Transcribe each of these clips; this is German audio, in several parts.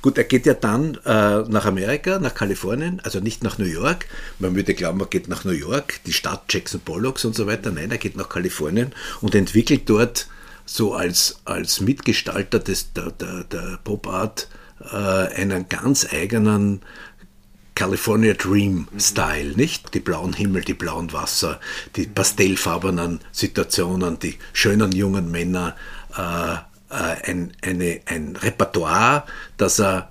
Gut, er geht ja dann äh, nach Amerika, nach Kalifornien, also nicht nach New York. Man würde glauben, er geht nach New York, die Stadt Jackson Pollocks und so weiter. Nein, er geht nach Kalifornien und entwickelt dort so als, als Mitgestalter des, der, der, der Pop Art äh, einen ganz eigenen California Dream Style, nicht? Die blauen Himmel, die blauen Wasser, die pastellfarbenen Situationen, die schönen jungen Männer, äh, ein, eine, ein Repertoire, das er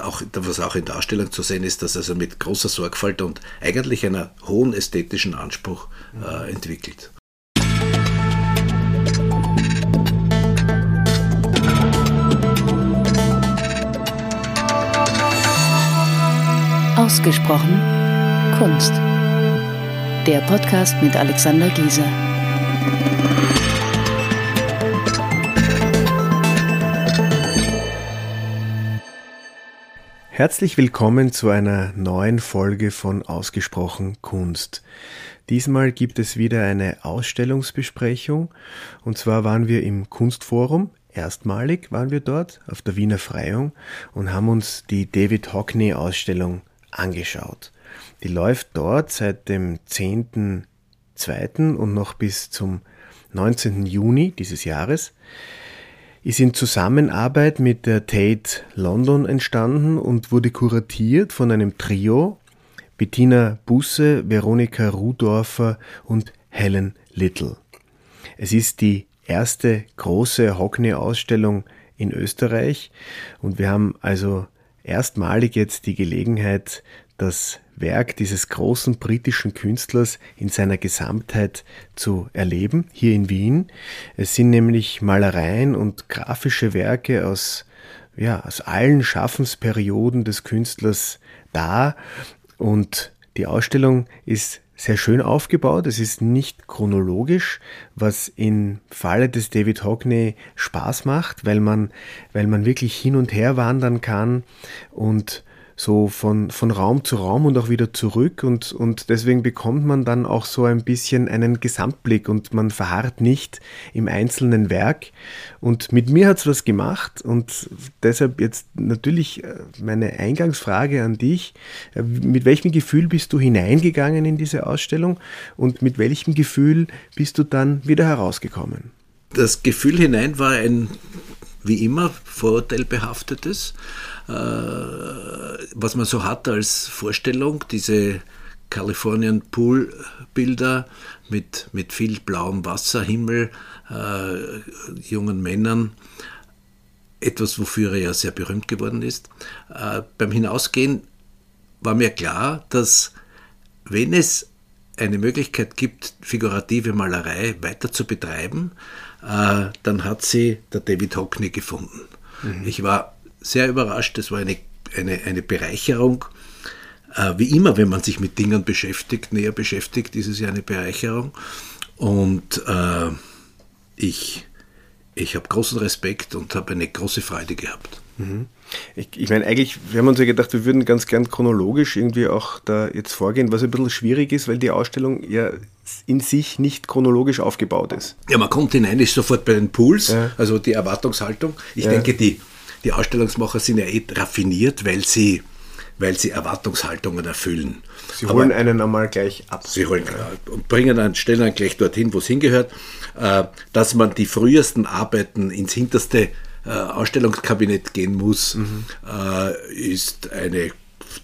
auch, was auch in der Ausstellung zu sehen ist, dass er also mit großer Sorgfalt und eigentlich einer hohen ästhetischen Anspruch äh, entwickelt. Ausgesprochen Kunst. Der Podcast mit Alexander Gieser. Herzlich willkommen zu einer neuen Folge von Ausgesprochen Kunst. Diesmal gibt es wieder eine Ausstellungsbesprechung und zwar waren wir im Kunstforum. Erstmalig waren wir dort auf der Wiener Freiung und haben uns die David Hockney Ausstellung angeschaut. Die läuft dort seit dem 10.2. und noch bis zum 19. Juni dieses Jahres ist in Zusammenarbeit mit der Tate London entstanden und wurde kuratiert von einem Trio, Bettina Busse, Veronika Rudorfer und Helen Little. Es ist die erste große Hockney-Ausstellung in Österreich und wir haben also erstmalig jetzt die Gelegenheit, das Werk dieses großen britischen Künstlers in seiner Gesamtheit zu erleben, hier in Wien. Es sind nämlich Malereien und grafische Werke aus, ja, aus allen Schaffensperioden des Künstlers da und die Ausstellung ist sehr schön aufgebaut. Es ist nicht chronologisch, was im Falle des David Hockney Spaß macht, weil man, weil man wirklich hin und her wandern kann und so von, von Raum zu Raum und auch wieder zurück und, und deswegen bekommt man dann auch so ein bisschen einen Gesamtblick und man verharrt nicht im einzelnen Werk. Und mit mir hat es was gemacht und deshalb jetzt natürlich äh, meine Eingangsfrage an dich. Äh, mit welchem Gefühl bist du hineingegangen in diese Ausstellung und mit welchem Gefühl bist du dann wieder herausgekommen? Das Gefühl hinein war ein wie immer vorurteilbehaftetes, äh, was man so hat als Vorstellung, diese Californian Pool Bilder mit, mit viel blauem Wasser, Himmel, äh, jungen Männern, etwas, wofür er ja sehr berühmt geworden ist. Äh, beim Hinausgehen war mir klar, dass wenn es eine Möglichkeit gibt, figurative Malerei weiter zu betreiben, äh, dann hat sie der David Hockney gefunden. Mhm. Ich war sehr überrascht, das war eine, eine, eine Bereicherung. Äh, wie immer, wenn man sich mit Dingen beschäftigt, näher beschäftigt, ist es ja eine Bereicherung. Und äh, ich, ich habe großen Respekt und habe eine große Freude gehabt. Mhm. Ich, ich meine, eigentlich, wir haben uns ja gedacht, wir würden ganz gern chronologisch irgendwie auch da jetzt vorgehen, was ein bisschen schwierig ist, weil die Ausstellung ja in sich nicht chronologisch aufgebaut ist. Ja, man kommt hinein, ist sofort bei den Pools, ja. also die Erwartungshaltung. Ich ja. denke, die, die Ausstellungsmacher sind ja eh raffiniert, weil sie, weil sie Erwartungshaltungen erfüllen. Sie holen Aber einen einmal gleich ab. Sie holen ja. und bringen einen, stellen einen gleich dorthin, wo es hingehört, äh, dass man die frühesten Arbeiten ins hinterste äh, Ausstellungskabinett gehen muss, mhm. äh, ist eine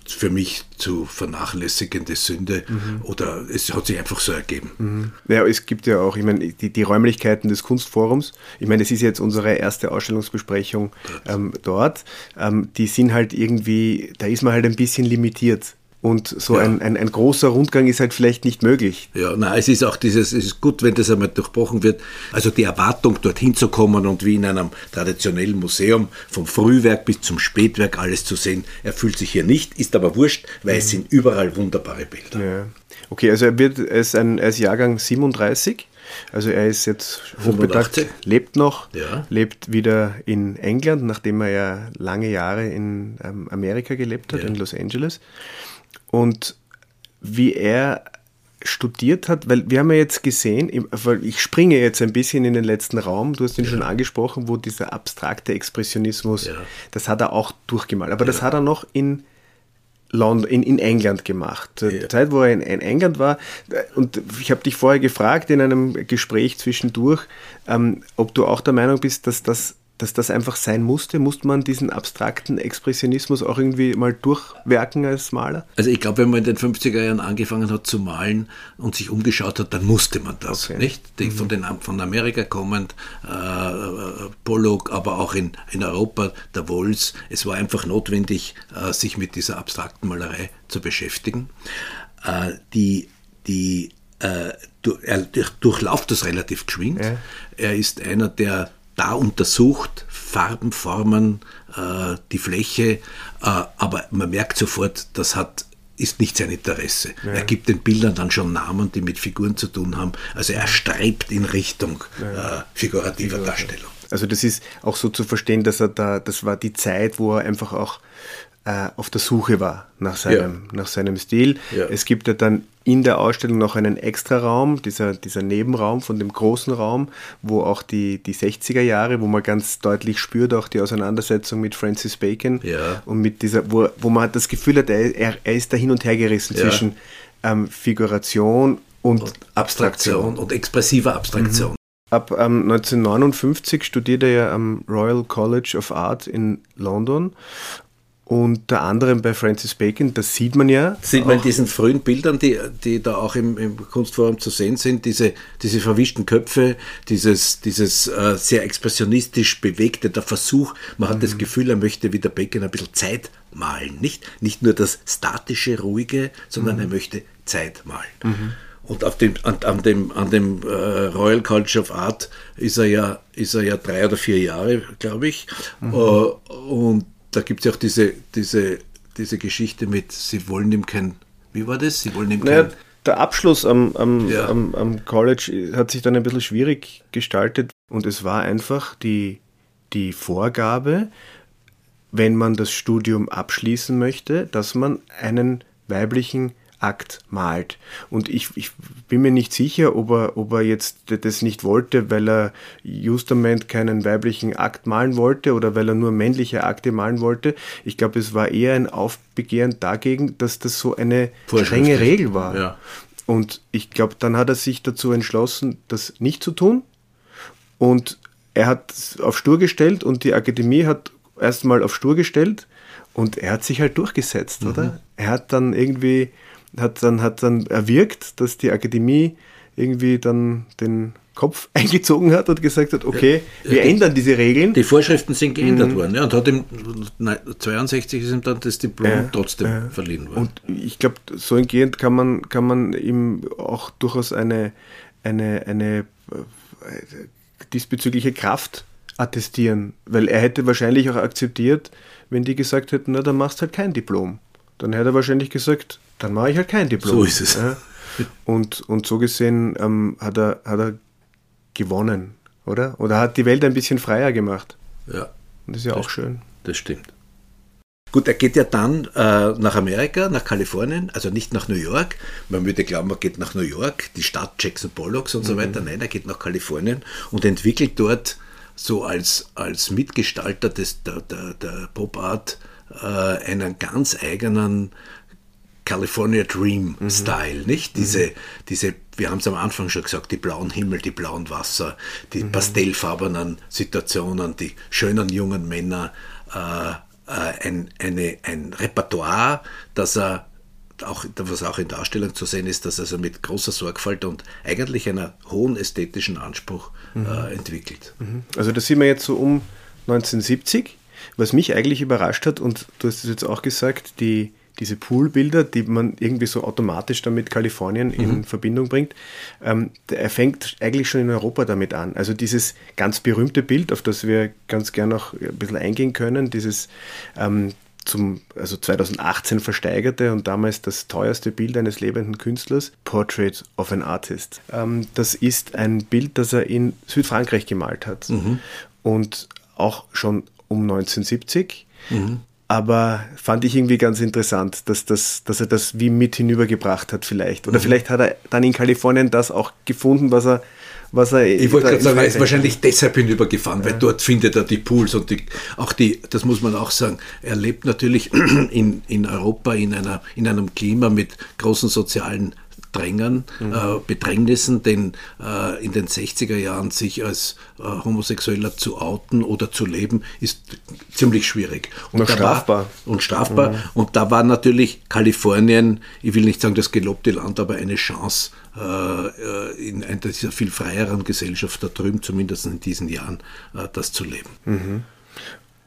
für mich zu vernachlässigende Sünde mhm. oder es hat sich einfach so ergeben. Mhm. Ja, es gibt ja auch, ich meine, die, die Räumlichkeiten des Kunstforums, ich meine, es ist jetzt unsere erste Ausstellungsbesprechung ähm, dort, ähm, die sind halt irgendwie, da ist man halt ein bisschen limitiert. Und so ja. ein, ein, ein, großer Rundgang ist halt vielleicht nicht möglich. Ja, na, es ist auch dieses, es ist gut, wenn das einmal durchbrochen wird. Also die Erwartung, dorthin zu kommen und wie in einem traditionellen Museum vom Frühwerk bis zum Spätwerk alles zu sehen, erfüllt sich hier nicht, ist aber wurscht, weil mhm. es sind überall wunderbare Bilder. Ja. Okay, also er wird, er ist, ein, er ist Jahrgang 37. Also er ist jetzt hochbedacht, lebt noch, ja. lebt wieder in England, nachdem er ja lange Jahre in ähm, Amerika gelebt hat, ja. in Los Angeles. Und wie er studiert hat, weil wir haben ja jetzt gesehen, weil ich springe jetzt ein bisschen in den letzten Raum, du hast ihn ja. schon angesprochen, wo dieser abstrakte Expressionismus, ja. das hat er auch durchgemalt. Aber ja. das hat er noch in London, in, in England gemacht. Die. Zeit, wo er in, in, England war. Und ich habe dich vorher gefragt in einem Gespräch zwischendurch, ähm, ob du auch der Meinung bist, dass das dass das einfach sein musste? Musste man diesen abstrakten Expressionismus auch irgendwie mal durchwerken als Maler? Also ich glaube, wenn man in den 50er Jahren angefangen hat zu malen und sich umgeschaut hat, dann musste man das, okay. nicht? Die, mhm. von, den, von Amerika kommend, äh, Pollock, aber auch in, in Europa, der Wolz. Es war einfach notwendig, äh, sich mit dieser abstrakten Malerei zu beschäftigen. Äh, die, die, äh, er durchlauft das relativ geschwind. Ja. Er ist einer der da untersucht, Farben, Formen, äh, die Fläche, äh, aber man merkt sofort, das hat ist nicht sein Interesse. Ja. Er gibt den Bildern dann schon Namen, die mit Figuren zu tun haben. Also er strebt in Richtung ja. äh, figurativer Darstellung. Also das ist auch so zu verstehen, dass er da, das war die Zeit, wo er einfach auch äh, auf der Suche war nach seinem, ja. nach seinem Stil. Ja. Es gibt ja dann in der Ausstellung noch einen extra Raum, dieser, dieser Nebenraum von dem großen Raum, wo auch die, die 60er Jahre, wo man ganz deutlich spürt, auch die Auseinandersetzung mit Francis Bacon ja. und mit dieser, wo, wo man das Gefühl hat, er, er ist da hin und her gerissen zwischen ähm, Figuration und, und Abstraktion. Abstraktion. und expressiver Abstraktion. Mhm. Ab ähm, 1959 studiert er ja am Royal College of Art in London unter anderem bei Francis Bacon, das sieht man ja. Sieht man in diesen frühen Bildern, die, die da auch im, im Kunstforum zu sehen sind, diese, diese verwischten Köpfe, dieses, dieses äh, sehr expressionistisch bewegte, der Versuch, man hat mhm. das Gefühl, er möchte wie der Bacon ein bisschen Zeit malen. Nicht, nicht nur das statische, ruhige, sondern mhm. er möchte Zeit malen. Mhm. Und auf dem, an, an dem, an dem äh, Royal College of Art ist er ja, ist er ja drei oder vier Jahre, glaube ich. Mhm. Äh, und da gibt es ja auch diese, diese, diese Geschichte mit, sie wollen ihm kein, wie war das? Sie wollen ihm naja, kein. Der Abschluss am, am, ja. am, am College hat sich dann ein bisschen schwierig gestaltet und es war einfach die, die Vorgabe, wenn man das Studium abschließen möchte, dass man einen weiblichen Akt malt. Und ich, ich bin mir nicht sicher, ob er, ob er jetzt das nicht wollte, weil er justament keinen weiblichen Akt malen wollte oder weil er nur männliche Akte malen wollte. Ich glaube, es war eher ein Aufbegehren dagegen, dass das so eine strenge Regel war. Ja. Und ich glaube, dann hat er sich dazu entschlossen, das nicht zu tun. Und er hat auf Stur gestellt und die Akademie hat erstmal auf Stur gestellt und er hat sich halt durchgesetzt, mhm. oder? Er hat dann irgendwie hat dann, hat dann erwirkt, dass die Akademie irgendwie dann den Kopf eingezogen hat und gesagt hat, okay, ja, wir die, ändern diese Regeln. Die Vorschriften sind geändert mhm. worden. Ja, und hat ihm 62 ist ihm dann das Diplom ja, trotzdem ja. verliehen worden. Und ich glaube, so entgehend kann man, kann man ihm auch durchaus eine, eine, eine äh, diesbezügliche Kraft attestieren, weil er hätte wahrscheinlich auch akzeptiert, wenn die gesagt hätten, na, dann machst du halt kein Diplom. Dann hätte er wahrscheinlich gesagt, dann mache ich halt kein Diplom. So ist es. Ja? Und, und so gesehen ähm, hat, er, hat er gewonnen, oder? Oder hat die Welt ein bisschen freier gemacht. Ja. Und das ist ja das auch schön. Das stimmt. Gut, er geht ja dann äh, nach Amerika, nach Kalifornien, also nicht nach New York. Man würde glauben, er geht nach New York, die Stadt Jackson Pollocks und mhm. so weiter. Nein, er geht nach Kalifornien und entwickelt dort so als, als Mitgestalter des, der, der, der Pop Art äh, einen ganz eigenen California Dream mhm. Style, nicht? Mhm. Diese, mhm. diese, wir haben es am Anfang schon gesagt, die blauen Himmel, die blauen Wasser, die mhm. pastellfarbenen Situationen, die schönen jungen Männer, äh, äh, ein, eine, ein Repertoire, das er auch, was auch in Darstellung zu sehen ist, dass er also mit großer Sorgfalt und eigentlich einer hohen ästhetischen Anspruch mhm. äh, entwickelt. Mhm. Also das sieht man jetzt so um 1970. Was mich eigentlich überrascht hat, und du hast es jetzt auch gesagt, die, diese Poolbilder, die man irgendwie so automatisch dann mit Kalifornien in mhm. Verbindung bringt, ähm, er fängt eigentlich schon in Europa damit an. Also dieses ganz berühmte Bild, auf das wir ganz gern noch ein bisschen eingehen können, dieses ähm, zum, also 2018 versteigerte und damals das teuerste Bild eines lebenden Künstlers, Portrait of an Artist. Ähm, das ist ein Bild, das er in Südfrankreich gemalt hat. Mhm. Und auch schon um 1970. Mhm. aber fand ich irgendwie ganz interessant, dass, das, dass er das wie mit hinübergebracht hat vielleicht. Oder mhm. vielleicht hat er dann in Kalifornien das auch gefunden, was er was er. Ich wollte gerade sagen, er ist wahrscheinlich deshalb hinübergefahren, ja. weil dort findet er die Pools und die, auch die, das muss man auch sagen, er lebt natürlich in, in Europa in, einer, in einem Klima mit großen sozialen Drängern, mhm. äh, Bedrängnissen, denn äh, in den 60er Jahren sich als äh, Homosexueller zu outen oder zu leben, ist ziemlich schwierig. Und, und strafbar. War, und strafbar. Mhm. Und da war natürlich Kalifornien, ich will nicht sagen das gelobte Land, aber eine Chance, äh, in einer viel freieren Gesellschaft da drüben, zumindest in diesen Jahren, äh, das zu leben. Mhm.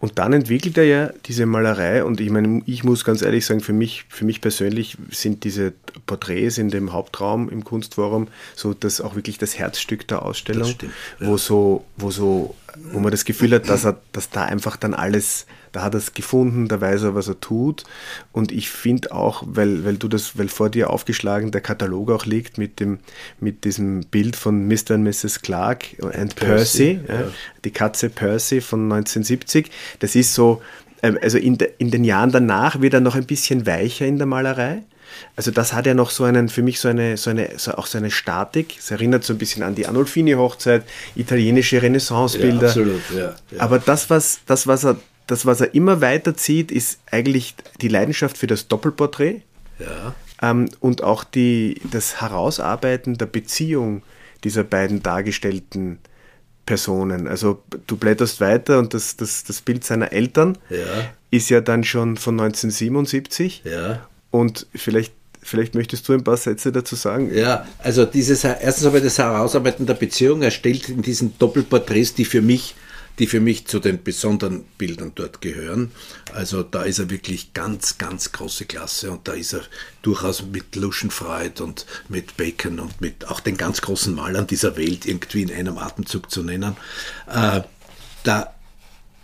Und dann entwickelt er ja diese Malerei und ich meine, ich muss ganz ehrlich sagen, für mich, für mich persönlich sind diese Porträts in dem Hauptraum im Kunstforum so das auch wirklich das Herzstück der Ausstellung, stimmt, ja. wo so, wo so, wo man das Gefühl hat, dass er, dass da einfach dann alles da hat er es gefunden, da weiß er, was er tut. Und ich finde auch, weil, weil du das, weil vor dir aufgeschlagen der Katalog auch liegt mit dem, mit diesem Bild von Mr. und Mrs. Clark and Percy, Percy ja, die Katze Percy von 1970. Das ist so, ähm, also in, de, in den Jahren danach wird er noch ein bisschen weicher in der Malerei. Also das hat ja noch so einen, für mich so eine, so eine, so auch so eine Statik. Es erinnert so ein bisschen an die Anolfini-Hochzeit, italienische Renaissancebilder. Ja, absolut, ja, ja. Aber das, was, das, was er das, was er immer weiterzieht, ist eigentlich die Leidenschaft für das Doppelporträt ja. ähm, und auch die, das Herausarbeiten der Beziehung dieser beiden dargestellten Personen. Also du blätterst weiter und das, das, das Bild seiner Eltern ja. ist ja dann schon von 1977. Ja. Und vielleicht Vielleicht möchtest du ein paar Sätze dazu sagen. Ja, also dieses, erstens aber das Herausarbeiten der Beziehung. Er stellt in diesen Doppelporträts, die für mich die für mich zu den besonderen Bildern dort gehören. Also da ist er wirklich ganz, ganz große Klasse und da ist er durchaus mit Luschenfreud und mit Bacon und mit auch den ganz großen Malern dieser Welt irgendwie in einem Atemzug zu nennen. Äh, da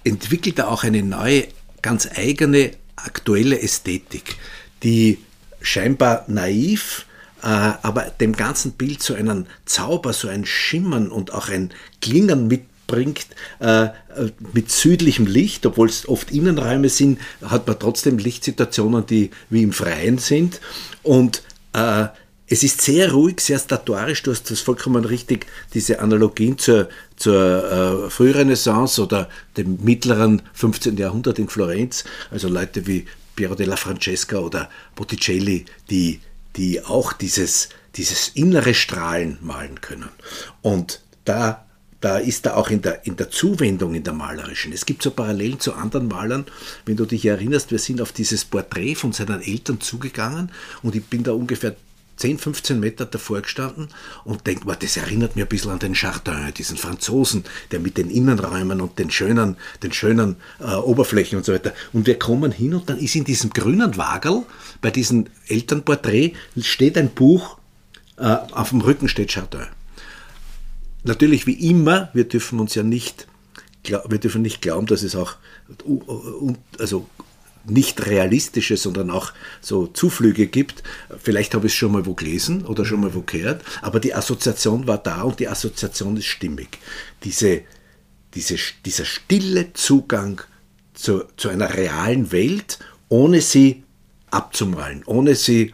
entwickelt er auch eine neue, ganz eigene, aktuelle Ästhetik, die scheinbar naiv, äh, aber dem ganzen Bild so einen Zauber, so ein Schimmern und auch ein Klingern mit bringt äh, mit südlichem Licht, obwohl es oft Innenräume sind, hat man trotzdem Lichtsituationen, die wie im Freien sind. Und äh, es ist sehr ruhig, sehr statuarisch. Du hast das vollkommen richtig, diese Analogien zur, zur äh, Frührenaissance oder dem mittleren 15. Jahrhundert in Florenz. Also Leute wie Piero della Francesca oder Botticelli, die, die auch dieses, dieses innere Strahlen malen können. Und da da ist er auch in der, in der Zuwendung, in der malerischen. Es gibt so Parallelen zu anderen Malern. Wenn du dich erinnerst, wir sind auf dieses Porträt von seinen Eltern zugegangen und ich bin da ungefähr 10, 15 Meter davor gestanden und denke mal, das erinnert mir ein bisschen an den Chardin, diesen Franzosen, der mit den Innenräumen und den schönen, den schönen äh, Oberflächen und so weiter. Und wir kommen hin und dann ist in diesem grünen Wagel, bei diesem Elternporträt, steht ein Buch, äh, auf dem Rücken steht Chardin natürlich wie immer, wir dürfen uns ja nicht, wir dürfen nicht glauben, dass es auch also nicht realistische, sondern auch so Zuflüge gibt. Vielleicht habe ich es schon mal wo gelesen oder schon mal wo gehört, aber die Assoziation war da und die Assoziation ist stimmig. Diese, diese, dieser stille Zugang zu, zu einer realen Welt, ohne sie abzumalen, ohne sie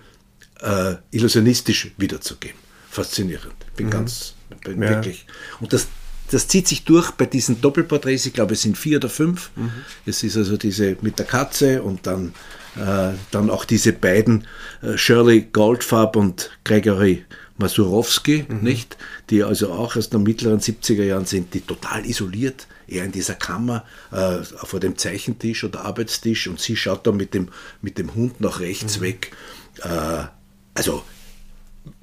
äh, illusionistisch wiederzugeben. Faszinierend. Bin mhm. ganz ja. Wirklich. Und das, das zieht sich durch bei diesen Doppelporträts, ich glaube es sind vier oder fünf. Mhm. Es ist also diese mit der Katze und dann, äh, dann auch diese beiden, äh, Shirley Goldfarb und Gregory Masurowski, mhm. nicht? Die also auch aus den mittleren 70er Jahren sind, die total isoliert, eher in dieser Kammer äh, vor dem Zeichentisch oder Arbeitstisch und sie schaut da mit dem, mit dem Hund nach rechts mhm. weg. Äh, also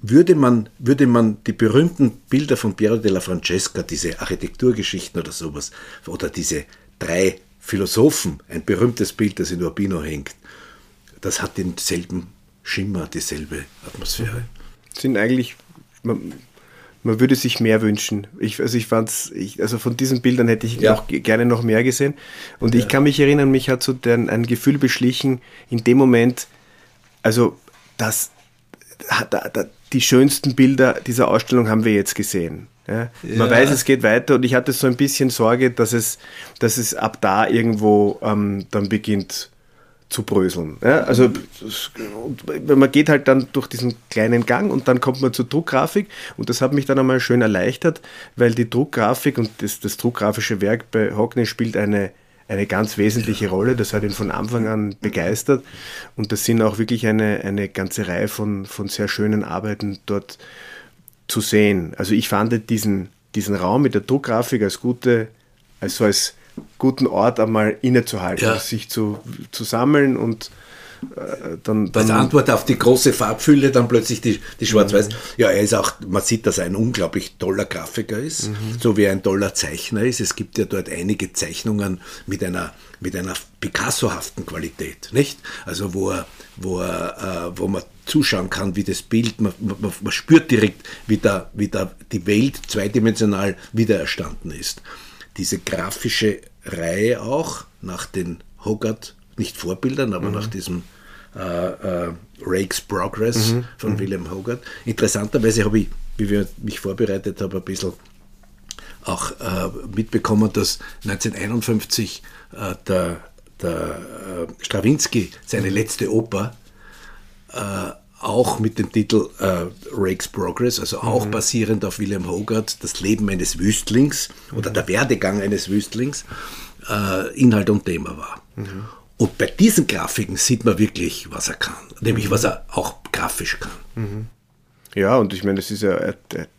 würde man, würde man die berühmten Bilder von Piero della Francesca, diese Architekturgeschichten oder sowas, oder diese drei Philosophen, ein berühmtes Bild, das in Urbino hängt, das hat denselben Schimmer, dieselbe Atmosphäre. Sind eigentlich, man, man würde sich mehr wünschen. Ich, also ich fand's, ich, also von diesen Bildern hätte ich ja. noch, gerne noch mehr gesehen. Und ja. ich kann mich erinnern, mich hat so ein Gefühl beschlichen, in dem Moment, also das, die schönsten Bilder dieser Ausstellung haben wir jetzt gesehen. Ja? Man ja. weiß, es geht weiter und ich hatte so ein bisschen Sorge, dass es, dass es ab da irgendwo ähm, dann beginnt aufzubröseln. Ja, also man geht halt dann durch diesen kleinen Gang und dann kommt man zur Druckgrafik und das hat mich dann einmal schön erleichtert, weil die Druckgrafik und das, das druckgrafische Werk bei Hockney spielt eine eine ganz wesentliche Rolle. Das hat ihn von Anfang an begeistert. Und das sind auch wirklich eine, eine ganze Reihe von, von sehr schönen Arbeiten dort zu sehen. Also ich fand diesen, diesen Raum mit der Druckgrafik als gute, also als guten Ort einmal innezuhalten, ja. sich zu, zu sammeln und dann, dann Als Antwort auf die große Farbfülle dann plötzlich die, die Schwarz-Weiß. Mhm. Ja, er ist auch, man sieht, dass er ein unglaublich toller Grafiker ist, mhm. so wie er ein toller Zeichner ist. Es gibt ja dort einige Zeichnungen mit einer, mit einer Picasso-haften Qualität, nicht? Also wo er, wo er, äh, wo man zuschauen kann, wie das Bild, man, man, man spürt direkt, wie, da, wie da die Welt zweidimensional wiedererstanden ist. Diese grafische Reihe auch nach den Hogarth nicht Vorbildern, aber mhm. nach diesem äh, äh, Rake's Progress mhm. von mhm. William Hogarth. Interessanterweise habe ich, wie wir mich vorbereitet haben, ein bisschen auch äh, mitbekommen, dass 1951 äh, der, der äh, Strawinski seine mhm. letzte Oper äh, auch mit dem Titel äh, Rake's Progress, also auch mhm. basierend auf William Hogarth, das Leben eines Wüstlings mhm. oder der Werdegang eines Wüstlings, äh, Inhalt und Thema war. Mhm. Und bei diesen Grafiken sieht man wirklich, was er kann, nämlich was er auch grafisch kann. Mhm. Ja, und ich meine, das ist ja, er,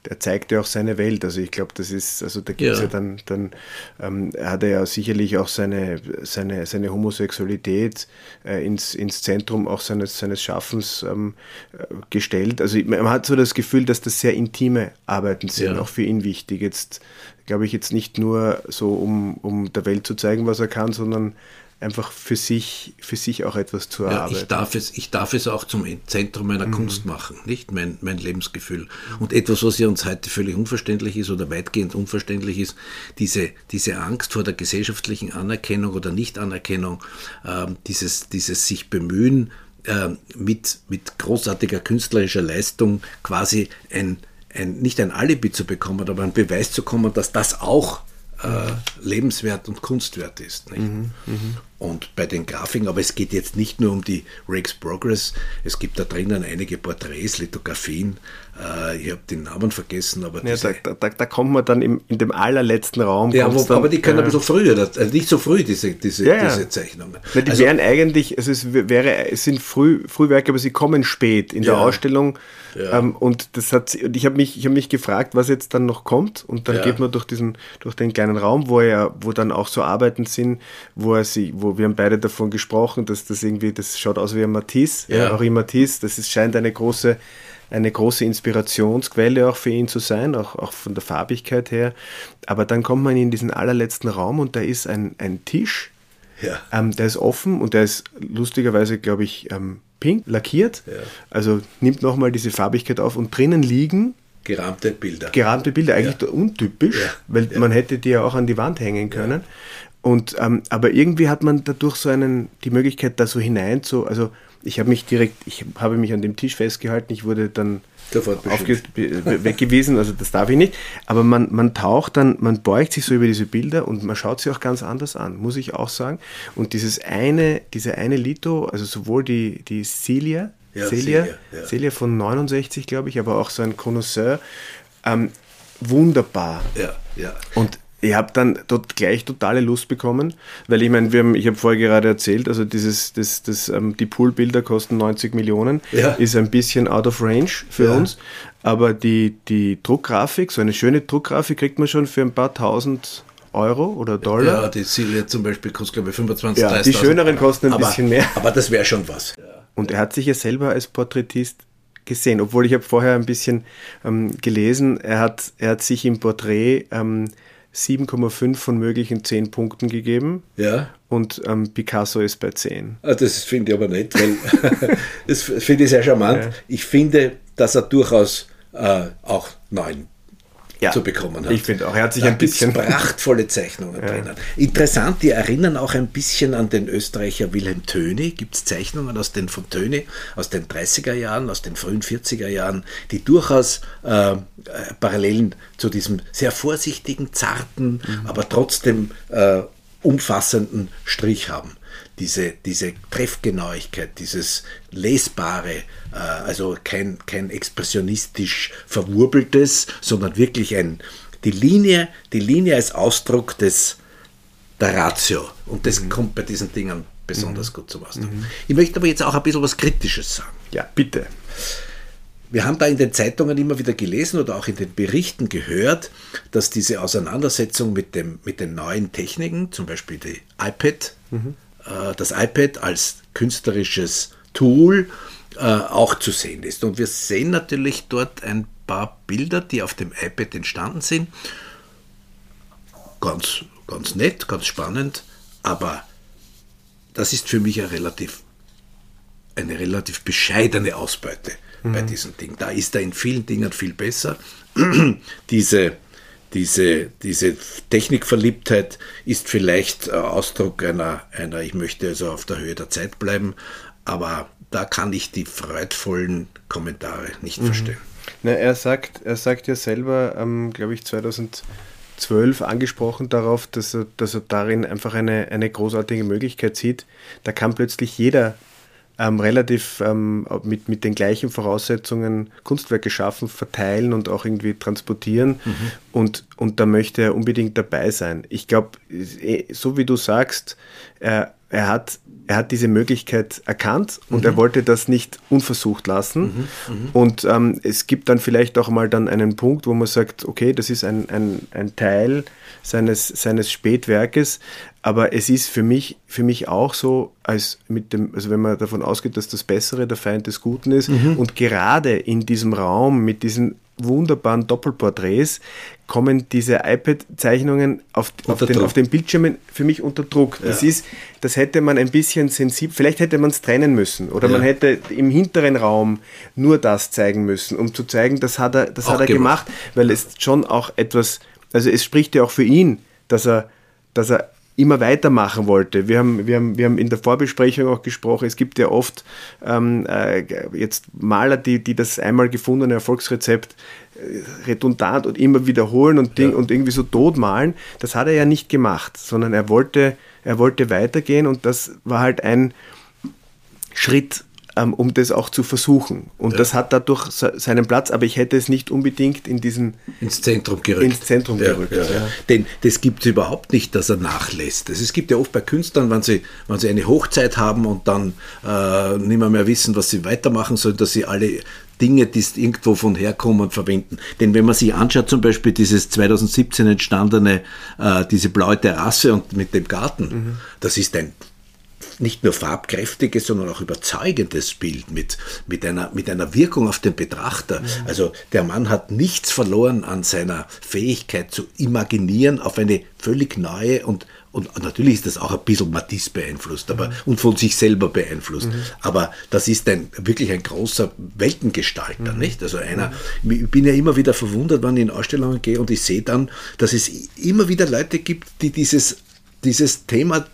er, zeigt ja auch seine Welt. Also ich glaube, das ist, also da gibt es ja. ja. dann, dann ähm, hat er ja sicherlich auch seine, seine, seine Homosexualität äh, ins, ins Zentrum auch seines, seines Schaffens ähm, äh, gestellt. Also man hat so das Gefühl, dass das sehr intime Arbeiten sind, ja. auch für ihn wichtig. Jetzt glaube ich jetzt nicht nur so, um, um der Welt zu zeigen, was er kann, sondern einfach für sich, für sich auch etwas zu erarbeiten. Ja, ich, darf es, ich darf es auch zum Zentrum meiner mhm. Kunst machen, nicht mein, mein Lebensgefühl. Und etwas, was ja uns heute völlig unverständlich ist oder weitgehend unverständlich ist, diese, diese Angst vor der gesellschaftlichen Anerkennung oder Nichtanerkennung, äh, dieses, dieses sich bemühen, äh, mit, mit großartiger künstlerischer Leistung quasi ein, ein, nicht ein Alibi zu bekommen, aber ein Beweis zu kommen, dass das auch äh, lebenswert und kunstwert ist. Mhm, mh. Und bei den Grafiken, aber es geht jetzt nicht nur um die Rakes Progress, es gibt da drinnen einige Porträts, Lithografien, äh, ich habe den Namen vergessen, aber ja, da, da, da, kommt man dann im, in dem allerletzten Raum. Ja, wo, dann, aber die können äh, ein bisschen früher, also nicht so früh, diese, diese, ja, diese Zeichnungen. Weil die also, wären eigentlich, also es, wäre, es sind früh, Frühwerke, aber sie kommen spät in der Ausstellung. Ja. Ähm, und das hat, und ich habe mich, ich mich gefragt, was jetzt dann noch kommt. Und dann geht man durch diesen, durch den kleinen Raum, wo er, wo dann auch so Arbeiten sind, wo er sie, wo wir haben beide davon gesprochen, dass das irgendwie, das schaut aus wie ein Matisse, ja. Henri Matisse. Das ist, scheint eine große eine große Inspirationsquelle auch für ihn zu sein, auch, auch von der Farbigkeit her. Aber dann kommt man in diesen allerletzten Raum und da ist ein, ein Tisch, ja. ähm, der ist offen und der ist lustigerweise, glaube ich, ähm, pink lackiert. Ja. Also nimmt nochmal diese Farbigkeit auf und drinnen liegen Gerahmte Bilder. Gerahmte Bilder, eigentlich ja. untypisch, ja. weil ja. man hätte die ja auch an die Wand hängen können. Und, ähm, aber irgendwie hat man dadurch so einen, die Möglichkeit, da so hinein zu, also ich habe mich direkt, ich habe mich an dem Tisch festgehalten, ich wurde dann weggewiesen, also das darf ich nicht. Aber man, man taucht dann, man beugt sich so über diese Bilder und man schaut sie auch ganz anders an, muss ich auch sagen. Und dieses eine, diese eine Lito, also sowohl die, die Celia, ja, Celia, Celia, ja. Celia von 69, glaube ich, aber auch so ein Connoisseur, ähm, wunderbar. Ja, ja. Und ich habe dann dort gleich totale Lust bekommen, weil ich meine, wir haben, ich habe vorher gerade erzählt, also dieses, das, das, ähm, die Poolbilder kosten 90 Millionen, ja. ist ein bisschen out of range für ja. uns, aber die, die Druckgrafik, so eine schöne Druckgrafik kriegt man schon für ein paar tausend Euro oder Dollar. Ja, die Silja zum Beispiel kostet glaube ich 25, Ja, die schöneren kosten ein aber, bisschen mehr. Aber das wäre schon was. Und er hat sich ja selber als Porträtist gesehen, obwohl ich habe vorher ein bisschen ähm, gelesen, er hat, er hat sich im Porträt ähm, 7,5 von möglichen 10 Punkten gegeben. Ja. Und ähm, Picasso ist bei 10. Ah, das finde ich aber nicht, weil das finde ich sehr charmant. Ja. Ich finde, dass er durchaus äh, auch 9 ja, zu bekommen hat. Ich finde auch, er hat sich da ein bisschen. prachtvolle Zeichnungen ja. drinnen. Interessant, die erinnern auch ein bisschen an den Österreicher Wilhelm Töni. Gibt es Zeichnungen aus den von Töni, aus den 30er Jahren, aus den frühen 40er Jahren, die durchaus äh, äh, Parallelen zu diesem sehr vorsichtigen, zarten, mhm. aber trotzdem äh, umfassenden Strich haben. diese, diese Treffgenauigkeit, dieses Lesbare, äh, also kein, kein expressionistisch verwurbeltes, sondern wirklich ein, die Linie, die Linie als Ausdruck des, der Ratio. Und das mhm. kommt bei diesen Dingen besonders mhm. gut zum Ausdruck. Mhm. Ich möchte aber jetzt auch ein bisschen was Kritisches sagen. Ja, bitte. Wir haben da in den Zeitungen immer wieder gelesen oder auch in den Berichten gehört, dass diese Auseinandersetzung mit, dem, mit den neuen Techniken, zum Beispiel die iPad, mhm. äh, das iPad als künstlerisches Tool äh, auch zu sehen ist. Und wir sehen natürlich dort ein paar Bilder, die auf dem iPad entstanden sind. Ganz, ganz nett, ganz spannend, aber das ist für mich eine relativ, eine relativ bescheidene Ausbeute mhm. bei diesem Ding. Da ist er in vielen Dingen viel besser. diese, diese, diese Technikverliebtheit ist vielleicht Ausdruck einer, einer, ich möchte also auf der Höhe der Zeit bleiben, aber da kann ich die freudvollen Kommentare nicht mhm. verstehen. Na, er, sagt, er sagt ja selber, ähm, glaube ich, 2012 angesprochen darauf, dass er, dass er darin einfach eine, eine großartige Möglichkeit sieht. Da kann plötzlich jeder ähm, relativ ähm, mit, mit den gleichen Voraussetzungen Kunstwerke schaffen, verteilen und auch irgendwie transportieren. Mhm. Und, und da möchte er unbedingt dabei sein. Ich glaube, eh, so wie du sagst, äh, er hat, er hat diese Möglichkeit erkannt und mhm. er wollte das nicht unversucht lassen. Mhm. Mhm. Und ähm, es gibt dann vielleicht auch mal dann einen Punkt, wo man sagt, okay, das ist ein, ein, ein Teil seines, seines Spätwerkes, aber es ist für mich, für mich auch so, als mit dem, also wenn man davon ausgeht, dass das Bessere der Feind des Guten ist mhm. und gerade in diesem Raum mit diesen wunderbaren Doppelporträts kommen diese iPad-Zeichnungen auf, auf, den, auf den Bildschirmen für mich unter Druck. Das ja. ist, das hätte man ein bisschen sensibel, vielleicht hätte man es trennen müssen oder ja. man hätte im hinteren Raum nur das zeigen müssen, um zu zeigen, das hat er, das hat er gemacht, weil es schon auch etwas, also es spricht ja auch für ihn, dass er, dass er immer weitermachen wollte. Wir haben, wir, haben, wir haben in der Vorbesprechung auch gesprochen, es gibt ja oft ähm, äh, jetzt Maler, die, die das einmal gefundene Erfolgsrezept äh, redundant und immer wiederholen und, Ding, ja. und irgendwie so tot malen. Das hat er ja nicht gemacht, sondern er wollte, er wollte weitergehen und das war halt ein Schritt um das auch zu versuchen. Und ja. das hat dadurch seinen Platz, aber ich hätte es nicht unbedingt in diesen ins Zentrum gerückt. Ins Zentrum ja, gerückt. Ja. Denn das gibt es überhaupt nicht, dass er nachlässt. Es gibt ja oft bei Künstlern, wenn sie, wenn sie eine Hochzeit haben und dann äh, nicht mehr, mehr wissen, was sie weitermachen sollen, dass sie alle Dinge, die irgendwo von herkommen, verwenden. Denn wenn man sich anschaut, zum Beispiel dieses 2017 entstandene, äh, diese blaue Terrasse und mit dem Garten, mhm. das ist ein nicht nur farbkräftiges, sondern auch überzeugendes Bild mit, mit, einer, mit einer Wirkung auf den Betrachter. Mhm. Also der Mann hat nichts verloren an seiner Fähigkeit zu imaginieren auf eine völlig neue und und natürlich ist das auch ein bisschen Matisse beeinflusst aber, mhm. und von sich selber beeinflusst. Mhm. Aber das ist ein, wirklich ein großer Weltengestalter, mhm. nicht? Also einer, mhm. ich bin ja immer wieder verwundert, wenn ich in Ausstellungen gehe und ich sehe dann, dass es immer wieder Leute gibt, die dieses, dieses Thema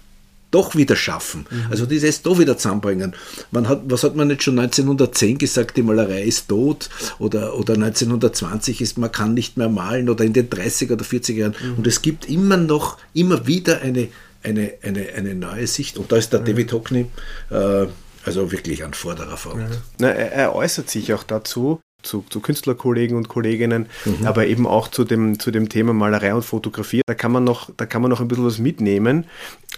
doch wieder schaffen. Mhm. Also dieses doch wieder zusammenbringen. Man hat, was hat man jetzt schon 1910 gesagt, die Malerei ist tot oder, oder 1920 ist, man kann nicht mehr malen oder in den 30er oder 40er Jahren. Mhm. Und es gibt immer noch, immer wieder eine, eine, eine, eine neue Sicht. Und da ist der mhm. David Hockney äh, also wirklich an vorderer Front. Ja. Na, er, er äußert sich auch dazu, zu, zu Künstlerkollegen und Kolleginnen, mhm. aber eben auch zu dem, zu dem Thema Malerei und Fotografie. Da kann man noch, da kann man noch ein bisschen was mitnehmen.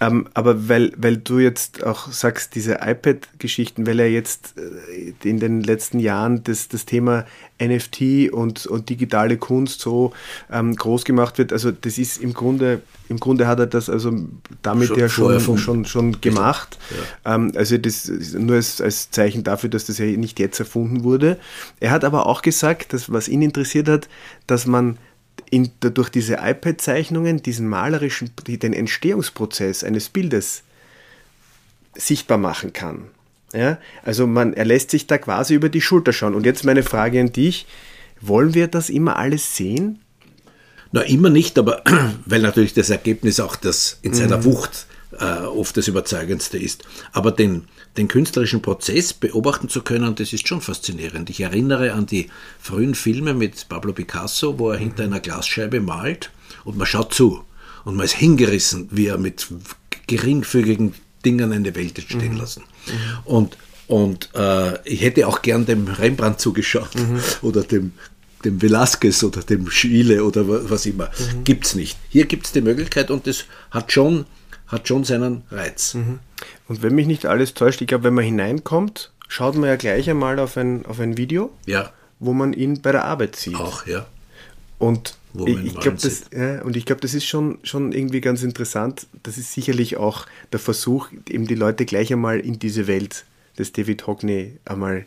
Ähm, aber weil, weil du jetzt auch sagst, diese iPad-Geschichten, weil er jetzt äh, in den letzten Jahren das, das Thema NFT und, und digitale Kunst so ähm, groß gemacht wird, also das ist im Grunde im Grunde hat er das also damit schon ja schon, schon, schon gemacht. Ja. Ähm, also das nur als, als Zeichen dafür, dass das ja nicht jetzt erfunden wurde. Er hat aber auch gesagt, dass was ihn interessiert hat, dass man in, durch diese iPad-Zeichnungen diesen malerischen, den Entstehungsprozess eines Bildes sichtbar machen kann. Ja? Also man, er lässt sich da quasi über die Schulter schauen. Und jetzt meine Frage an dich, wollen wir das immer alles sehen? Na, immer nicht, aber weil natürlich das Ergebnis auch das in seiner mhm. Wucht äh, oft das Überzeugendste ist. Aber den, den künstlerischen Prozess beobachten zu können, das ist schon faszinierend. Ich erinnere an die frühen Filme mit Pablo Picasso, wo er mhm. hinter einer Glasscheibe malt und man schaut zu und man ist hingerissen, wie er mit geringfügigen Dingen eine Welt entstehen lassen. Und, und äh, ich hätte auch gern dem Rembrandt zugeschaut oder dem dem Velasquez oder dem Schiele oder was immer. Mhm. Gibt es nicht. Hier gibt es die Möglichkeit und das hat schon, hat schon seinen Reiz. Mhm. Und wenn mich nicht alles täuscht, ich glaube, wenn man hineinkommt, schaut man ja gleich einmal auf ein, auf ein Video, ja. wo man ihn bei der Arbeit sieht. Auch, ja. Und ich, glaube, das, ja, und ich glaube, das ist schon, schon irgendwie ganz interessant. Das ist sicherlich auch der Versuch, eben die Leute gleich einmal in diese Welt des David Hockney einmal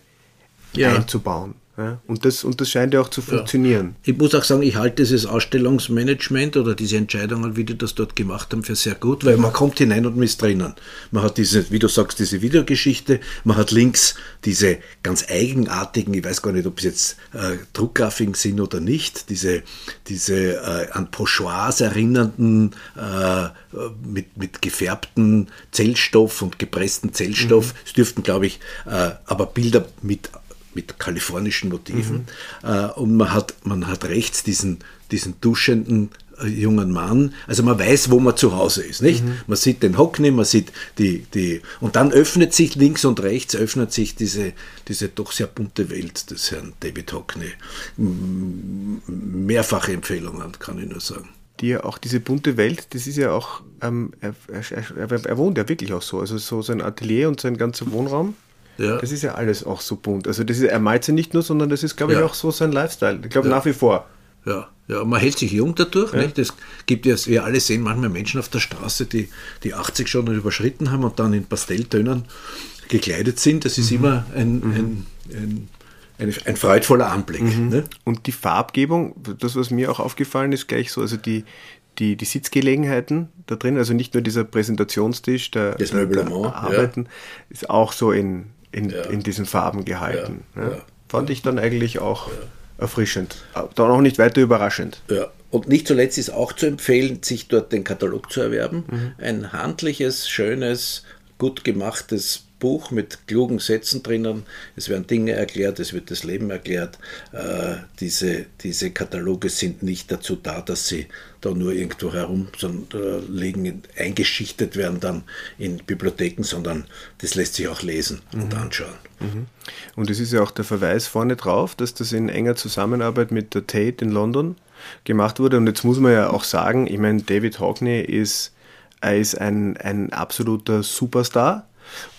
ja. einzubauen. Ja, und, das, und das scheint ja auch zu funktionieren. Ja. Ich muss auch sagen, ich halte dieses Ausstellungsmanagement oder diese Entscheidungen, wie die das dort gemacht haben, für sehr gut, weil man kommt hinein und man ist drinnen. Man hat diese, wie du sagst, diese Videogeschichte, man hat links diese ganz eigenartigen, ich weiß gar nicht, ob es jetzt äh, Druckgrafiken sind oder nicht, diese, diese äh, an Pochoirs erinnernden, äh, mit, mit gefärbten Zellstoff und gepressten Zellstoff. Mhm. Es dürften, glaube ich, äh, aber Bilder mit mit kalifornischen Motiven. Mhm. Äh, und man hat, man hat rechts diesen, diesen duschenden äh, jungen Mann. Also man weiß, wo man zu Hause ist, nicht? Mhm. Man sieht den Hockney, man sieht die, die, und dann öffnet sich links und rechts, öffnet sich diese, diese doch sehr bunte Welt des Herrn David Hockney. Mehrfache Empfehlungen, kann ich nur sagen die ja auch diese bunte Welt, das ist ja auch, ähm, er, er, er, wohnt ja wirklich auch so. Also so sein Atelier und sein ganzer Wohnraum ja. Das ist ja alles auch so bunt. Also das ist, er meint sie nicht nur, sondern das ist, glaube ich, auch so sein Lifestyle. Ich glaube nach wie vor. Ja, ja, man hält sich jung dadurch. Ja. Nicht? Es gibt ja, wir alle sehen manchmal Menschen auf der Straße, die die 80 schon überschritten haben und dann in Pastelltönen gekleidet sind. Das ist mhm. immer ein, mhm. ein, ein, ein, freudvoller Anblick. Mhm. Ne? Und die Farbgebung, das, was mir auch aufgefallen ist, gleich so, also die, die, die Sitzgelegenheiten da drin, also nicht nur dieser Präsentationstisch, der, das der, der Arbeiten, ja. ist auch so in in, ja. in diesen Farben gehalten. Ja. Ja. Fand ich dann eigentlich auch erfrischend. Dann auch nicht weiter überraschend. Ja. Und nicht zuletzt ist auch zu empfehlen, sich dort den Katalog zu erwerben. Mhm. Ein handliches, schönes, gut gemachtes Buch mit klugen Sätzen drinnen. Es werden Dinge erklärt, es wird das Leben erklärt. Äh, diese, diese Kataloge sind nicht dazu da, dass sie da nur irgendwo herumliegen, eingeschichtet werden dann in Bibliotheken, sondern das lässt sich auch lesen mhm. und anschauen. Mhm. Und es ist ja auch der Verweis vorne drauf, dass das in enger Zusammenarbeit mit der Tate in London gemacht wurde. Und jetzt muss man ja auch sagen, ich meine, David Hockney ist, er ist ein, ein absoluter Superstar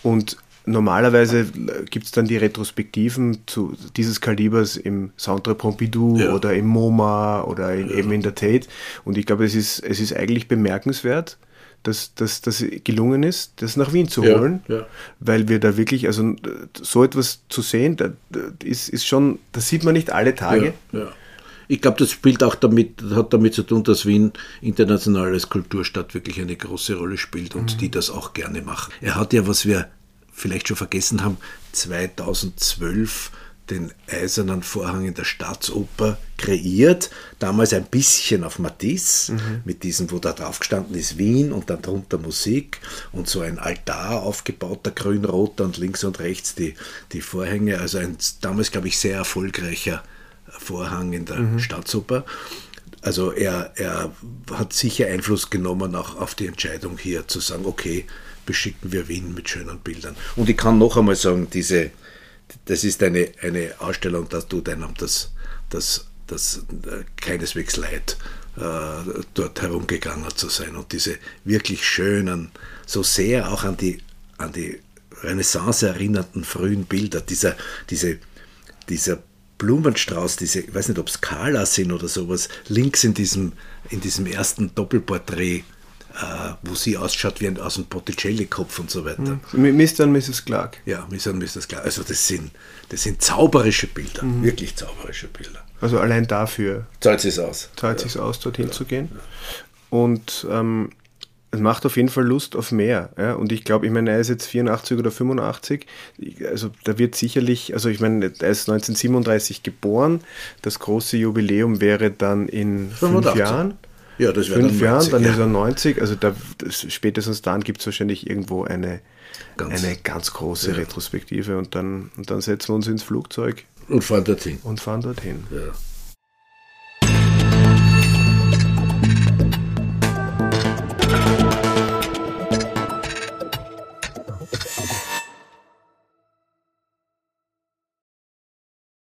und normalerweise gibt es dann die Retrospektiven zu dieses Kalibers im Centre Pompidou ja. oder im MoMA oder in, ja. eben in der Tate. Und ich glaube, es ist, es ist eigentlich bemerkenswert, dass, dass das gelungen ist, das nach Wien zu holen, ja, ja. weil wir da wirklich, also so etwas zu sehen, da, ist, ist schon, das sieht man nicht alle Tage. Ja, ich glaube, das spielt auch damit, hat damit zu tun, dass Wien international als Kulturstadt wirklich eine große Rolle spielt und mhm. die das auch gerne machen. Er hat ja, was wir vielleicht schon vergessen haben, 2012 den eisernen Vorhang in der Staatsoper kreiert. Damals ein bisschen auf Matisse, mhm. mit diesem, wo da drauf gestanden ist Wien und dann drunter Musik und so ein Altar aufgebauter grün-roter und links und rechts die, die Vorhänge. Also ein damals, glaube ich, sehr erfolgreicher Vorhang in der mhm. Staatsoper. Also er, er hat sicher Einfluss genommen auch auf die Entscheidung hier zu sagen, okay, beschicken wir Wien mit schönen Bildern. Und ich kann noch einmal sagen, diese, das ist eine, eine Ausstellung, das tut einem das, das, das äh, keineswegs leid, äh, dort herumgegangen zu sein. Und diese wirklich schönen, so sehr auch an die, an die Renaissance erinnernden frühen Bilder, dieser, diese, dieser Blumenstrauß, diese, ich weiß nicht, ob es Kala sind oder sowas, links in diesem, in diesem ersten Doppelporträt äh, wo sie ausschaut wie ein, aus einem Botticelli-Kopf und so weiter. Mhm. Mr. und Mrs. Clark. Ja, Mr. und Mrs. Clark. Also das sind, das sind zauberische Bilder, mhm. wirklich zauberische Bilder. Also allein dafür zahlt es aus. Zahlt ja. sich aus, dorthin ja. zu gehen. Und ähm, es macht auf jeden Fall Lust auf mehr. Ja? Und ich glaube, ich meine, er ist jetzt 84 oder 85. Also da wird sicherlich, also ich meine, er ist 1937 geboren. Das große Jubiläum wäre dann in 85. fünf Jahren. Ja, das wäre Fünf Jahren, dann ja. ist er 90. Also da, das, spätestens dann gibt es wahrscheinlich irgendwo eine ganz, eine ganz große ja. Retrospektive und dann, und dann setzen wir uns ins Flugzeug. Und fahren dorthin. Und fahren dorthin. Ja.